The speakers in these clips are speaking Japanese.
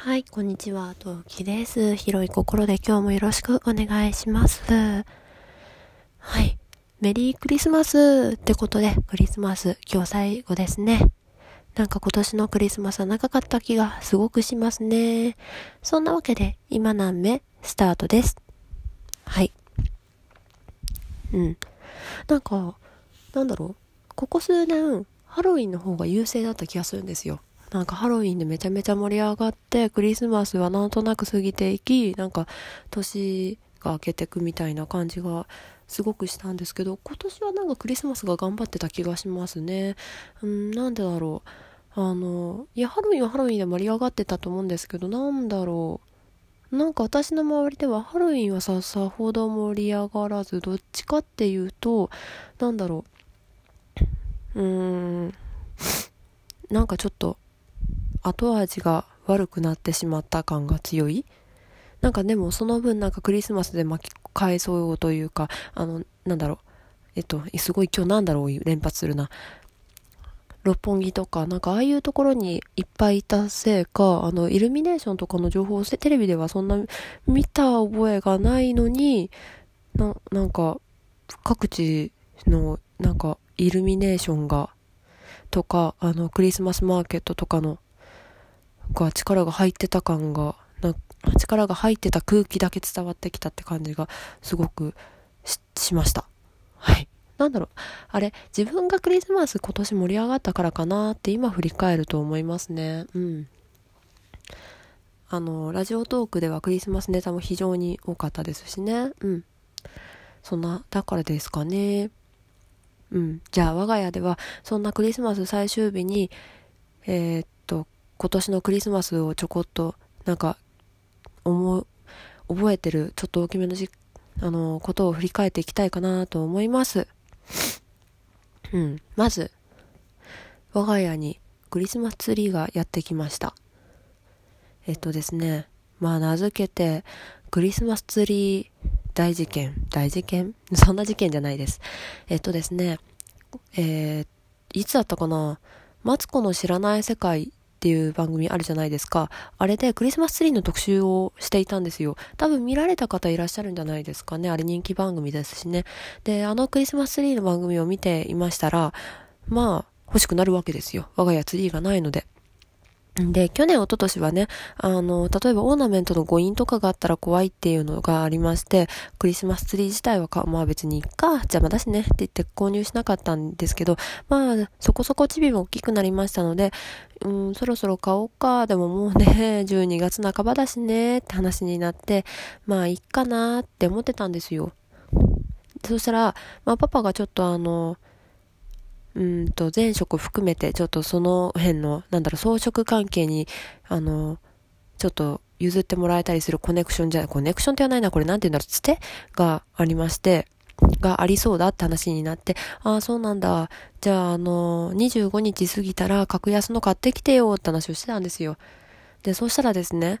はい、こんにちは、トウキです。広い心で今日もよろしくお願いします。はい、メリークリスマスってことで、クリスマス今日最後ですね。なんか今年のクリスマスは長かった気がすごくしますね。そんなわけで、今何目スタートです。はい。うん。なんか、なんだろう。ここ数年、ハロウィンの方が優勢だった気がするんですよ。なんかハロウィンでめちゃめちゃ盛り上がって、クリスマスはなんとなく過ぎていき、なんか年が明けてくみたいな感じがすごくしたんですけど、今年はなんかクリスマスが頑張ってた気がしますね。うん、なんでだろう。あの、いや、ハロウィンはハロウィンで盛り上がってたと思うんですけど、なんだろう。なんか私の周りではハロウィンはさ、さほど盛り上がらず、どっちかっていうと、なんだろう。うーん、なんかちょっと、後味が悪くなってしまった感が強い？なんかでもその分なんかクリスマスで巻き返そうというか、あの、なんだろう。えっと、すごい今日なんだろう連発するな。六本木とか、なんかああいうところにいっぱいいたせいか、あの、イルミネーションとかの情報をテレビではそんな見た覚えがないのに、な、なんか、各地の、なんか、イルミネーションが、とか、あの、クリスマスマーケットとかのが力が入ってた感が、力が入ってた空気だけ伝わってきたって感じがすごくしました。はい。なんだろう。あれ、自分がクリスマス今年盛り上がったからかなって今振り返ると思いますね。うん。あの、ラジオトークではクリスマスネタも非常に多かったですしね。うん。そんな、だからですかね。うん。じゃあ我が家では、そんなクリスマス最終日に、えー、っと、今年のクリスマスをちょこっと、なんか、思う、覚えてる、ちょっと大きめのじ、あの、ことを振り返っていきたいかなと思います。うん。まず、我が家にクリスマスツリーがやってきました。えっとですね、まあ名付けて、クリスマスツリー大事件、大事件？そんな事件じゃないです。えっとですね、えー、いつだったかな？マツコの知らない世界っていう番組あるじゃないですか。あれでクリスマスツリーの特集をしていたんですよ。多分見られた方いらっしゃるんじゃないですかね。あれ人気番組ですしね。で、あのクリスマスツリーの番組を見ていましたら、まあ、欲しくなるわけですよ。我が家ツリーがないので。で、去年、一昨年はね、あの、例えばオーナメントの誤飲とかがあったら怖いっていうのがありまして、クリスマスツリー自体はか、まあ別にいっか、邪魔だしねって言って購入しなかったんですけど、まあ、そこそこチビも大きくなりましたので、うん、そろそろ買おうか、でももうね、12月半ばだしね、って話になって、まあいいかなって思ってたんですよ。そしたら、まあパパがちょっとあの、うんと、前職含めて、ちょっとその辺の、なんだろう、装飾関係に、あの、ちょっと譲ってもらえたりするコネクションじゃない、コネクションって言わないな、これなんて言うんだろう、つてがありまして、がありそうだって話になって、ああ、そうなんだ。じゃあ、あの、25日過ぎたら格安の買ってきてよって話をしてたんですよ。で、そうしたらですね、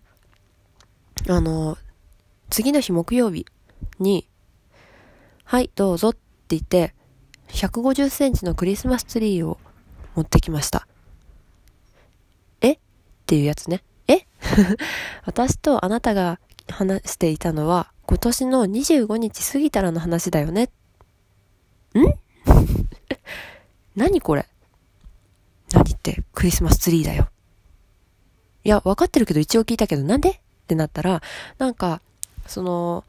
あの、次の日木曜日に、はい、どうぞって言って、150センチのクリスマスツリーを持ってきました。え？っていうやつね。え？私とあなたが話していたのは今年の25日過ぎたらの話だよね。ん？何これ？何って？クリスマスツリーだよ。いや、わかってるけど一応聞いたけどなんで？ってなったら、なんか、その、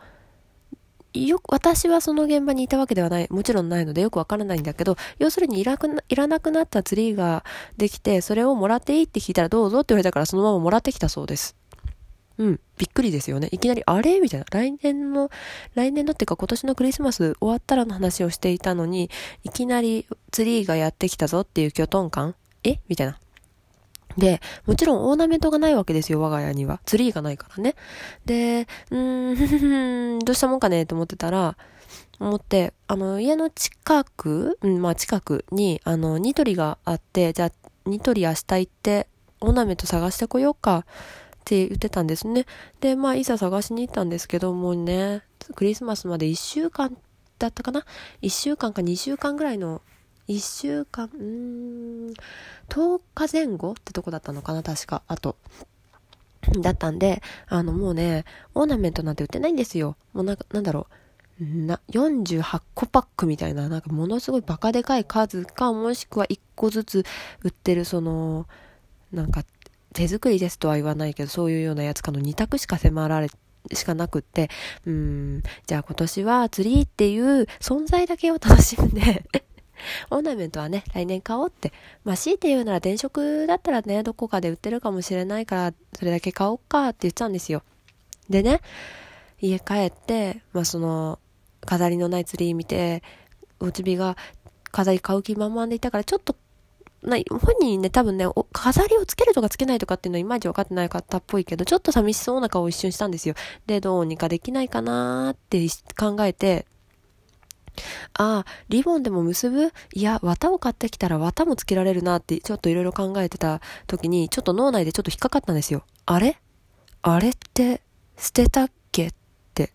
よく、私はその現場にいたわけではない、もちろんないのでよくわからないんだけど、要するにいらくないらなくなったツリーができて、それをもらっていいって聞いたらどうぞって言われたからそのままもらってきたそうです。うん、びっくりですよね。いきなり、あれ？みたいな。来年の、来年のっていうか今年のクリスマス終わったらの話をしていたのに、いきなりツリーがやってきたぞっていう巨トン感え？みたいな。で、もちろんオーナメントがないわけですよ、我が家には。ツリーがないからね。で、うーん、どうしたもんかねと思ってたら、思って、あの、家の近く、うん、まあ近くに、あの、ニトリがあって、じゃあ、ニトリ明日行って、オーナメント探してこようか、って言ってたんですね。で、まあ、いざ探しに行ったんですけどもうね、クリスマスまで1週間だったかな ?1 週間か2週間ぐらいの1週間、うーん、10日前後ってとこだったのかな、確か。あと。だったんで、あのもうね、オーナメントなんて売ってないんですよ。もうなんか、なんだろう。な、48個パックみたいな、なんかものすごいバカでかい数か、もしくは1個ずつ売ってる、その、なんか、手作りですとは言わないけど、そういうようなやつかの2択しか迫られしかなくって、うん、じゃあ今年はツリーっていう存在だけを楽しんでオーナメントはね、来年買おうって。まあ、強いて言うなら電飾だったらね、どこかで売ってるかもしれないから、それだけ買おうかって言っちゃうんですよ。でね、家帰って、まあ、その、飾りのないツリー見て、おちびが飾り買う気満々でいたから、ちょっと、な本人ね、多分ね、飾りをつけるとかつけないとかっていうのはいまいち分かってない方っぽいけど、ちょっと寂しそうな顔を一瞬したんですよ。で、どうにかできないかなーって考えて、ああ、リボンでも結ぶ？いや、綿を買ってきたら綿もつけられるなってちょっといろいろ考えてた時に、ちょっと脳内でちょっと引っかかったんですよ。あれ？あれって捨てたっけって。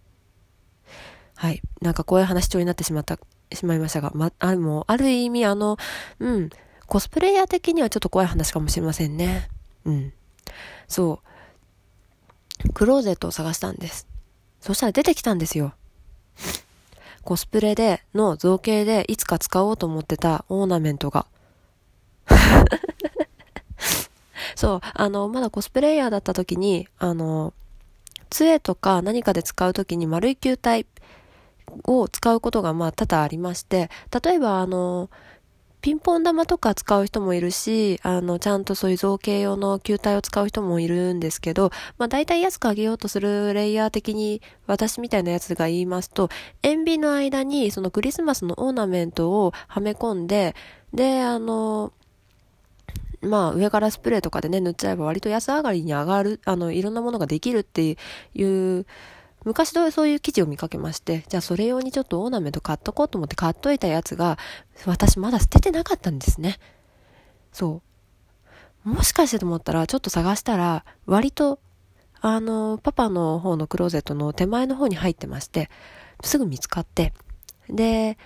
はい。なんかこういう話調になってしまった、しまいましたが、ま、あ、もう、ある意味あの、うん、コスプレイヤー的にはちょっと怖い話かもしれませんね。うん。そう。クローゼットを探したんです。そしたら出てきたんですよ。コスプレでの造形でいつか使おうと思ってたオーナメントが。そう、あの、まだコスプレイヤーだった時に、あの、杖とか何かで使う時に丸い球体を使うことがまあ多々ありまして、例えばあの、ピンポン玉とか使う人もいるし、あの、ちゃんとそういう造形用の球体を使う人もいるんですけど、まあ大体安くあげようとするレイヤー的に私みたいなやつが言いますと、塩ビの間にそのクリスマスのオーナメントをはめ込んで、で、あの、まあ上からスプレーとかでね塗っちゃえば割と安上がりに上がる、あの、いろんなものができるっていう昔どそういう記事を見かけまして、じゃあそれ用にちょっとオーナメント買っとこうと思って買っといたやつが、私まだ捨ててなかったんですね。そう。もしかしてと思ったら、ちょっと探したら、割と、あの、パパの方のクローゼットの手前の方に入ってまして、すぐ見つかって、で、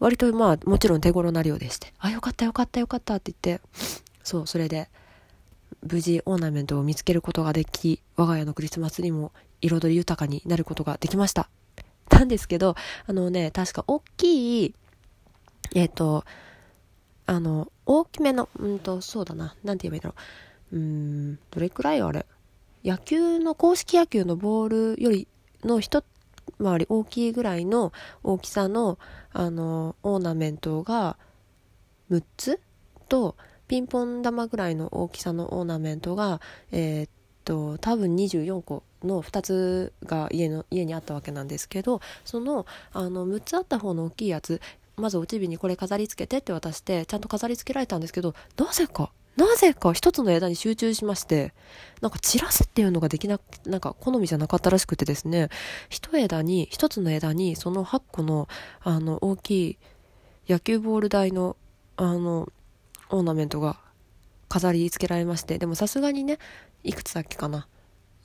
割とまあ、もちろん手頃な量でして、あ、よかったよかったよかったって言って、そう、それで、無事オーナメントを見つけることができ、我が家のクリスマスにも彩り豊かになることができました。なんですけど、あのね、確か大きい、えっ、ー、と、あの、大きめの、うんと、そうだな、なんて言えばいいんだろう。うん、どれくらいあれ？野球の、公式野球のボールよりの一回り大きいぐらいの大きさの、あの、オーナメントが6つと、ピンポン玉ぐらいの大きさのオーナメントが、えー、っと、多分24個の2つが家の、家にあったわけなんですけど、その、あの、6つあった方の大きいやつ、まずおちびにこれ飾り付けてって渡して、ちゃんと飾り付けられたんですけど、なぜか、なぜか一つの枝に集中しまして、なんか散らすっていうのができな、なんか好みじゃなかったらしくてですね、一枝に、一つの枝にその8個の、あの、大きい野球ボール台の、あの、オーナメントが飾り付けられまして、でもさすがにね、いくつだっけかな。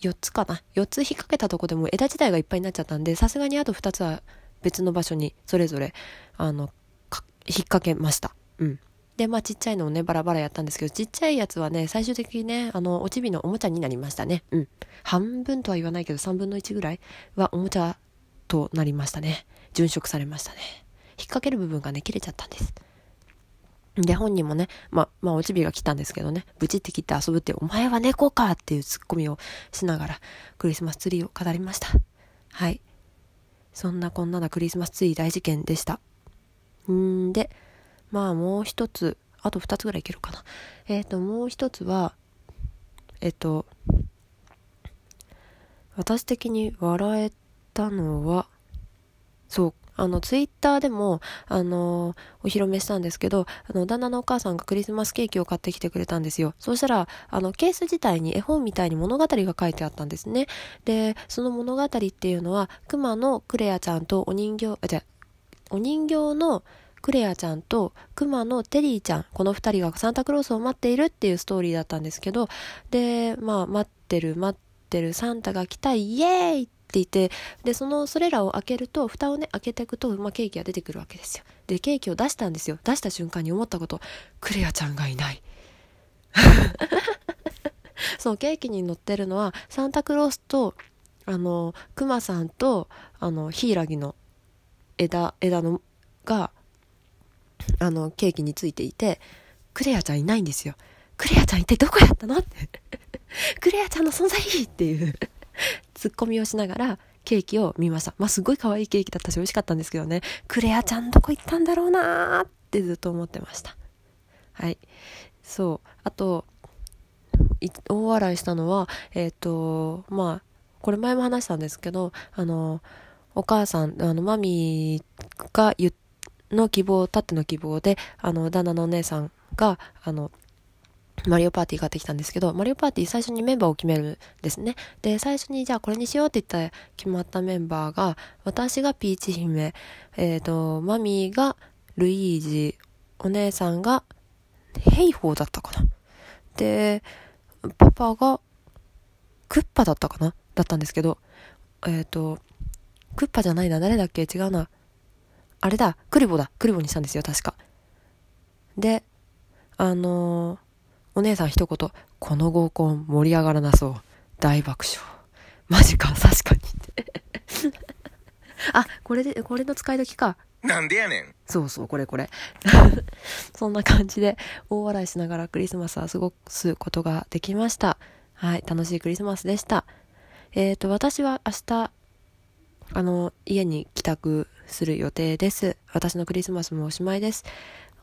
4つかな。4つ引っ掛けたとこでも枝自体がいっぱいになっちゃったんで、さすがにあと2つは別の場所にそれぞれ、あの、引っ掛けました。うん。で、まあちっちゃいのをね、バラバラやったんですけど、ちっちゃいやつはね、最終的にね、あの、おちびのおもちゃになりましたね。うん。半分とは言わないけど、3分の1ぐらいはおもちゃとなりましたね。殉職されましたね。引っ掛ける部分がね、切れちゃったんです。で、本人もね、ま、まあ、おちびが来たんですけどね、ブチって切って遊ぶって、お前は猫かっていうツッコミをしながら、クリスマスツリーを飾りました。はい。そんなこんななクリスマスツリー大事件でした。んで、まあもう一つ、あと二つぐらいいけるかな。えっ、ー、と、もう一つは、えっ、ー、と、私的に笑えたのは、そう、あの、ツイッターでも、あの、お披露目したんですけど、あの、旦那のお母さんがクリスマスケーキを買ってきてくれたんですよ。そうしたら、あの、ケース自体に絵本みたいに物語が書いてあったんですね。で、その物語っていうのは、熊のクレアちゃんとお人形、あ、じゃお人形のクレアちゃんと熊のテリーちゃん、この二人がサンタクロースを待っているっていうストーリーだったんですけど、で、まあ、待ってる待ってるサンタが来たイエーイて言って、で、その、それらを開けると、蓋をね、開けていくと、まあ、ケーキが出てくるわけですよ。で、ケーキを出したんですよ。出した瞬間に思ったこと、クレアちゃんがいない。そう、ケーキに乗ってるのは、サンタクロースと、あの、クマさんと、あの、ヒイラギの枝、枝の、が、あの、ケーキについていて、クレアちゃんいないんですよ。クレアちゃん一体どこやったのって。クレアちゃんの存在意義っていうツッコミをしながらケーキを見ました。まあ、すごい可愛いケーキだったし美味しかったんですけどね。クレアちゃんどこ行ったんだろうなーってずっと思ってました。はい。そう。あと、大笑いしたのは、えっ、ー、と、まあ、これ前も話したんですけど、あの、お母さん、あの、マミーが言の希望、たっての希望で、あの、旦那のお姉さんが、あの、マリオパーティー買ってきたんですけど、マリオパーティー最初にメンバーを決めるんですね。で、最初にじゃあこれにしようって言った決まったメンバーが、私がピーチ姫、えっ、ー、と、マミーがルイージ、お姉さんがヘイホーだったかな。で、パパがクッパだったかなだったんですけど、えっ、ー、と、クッパじゃないな、誰だっけ？違うな。あれだ、クリボだ。クリボにしたんですよ、確か。で、あのーお姉さん一言、この合コン盛り上がらなそう。大爆笑。マジか、確かに。あ、これで、これの使い時か。なんでやねん。そうそう、これこれ。そんな感じで、大笑いしながらクリスマスは過ごすことができました。はい、楽しいクリスマスでした。えっ、ー、と、私は明日、あの、家に帰宅する予定です。私のクリスマスもおしまいです。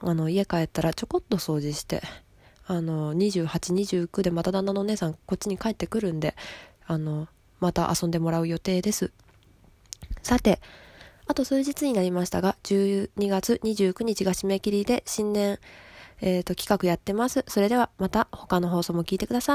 あの、家帰ったらちょこっと掃除して、あの、28、29でまた旦那のお姉さんこっちに帰ってくるんで、あの、また遊んでもらう予定です。さて、あと数日になりましたが、12月29日が締め切りで新年、えっ、ー、と、企画やってます。それではまた他の放送も聞いてください。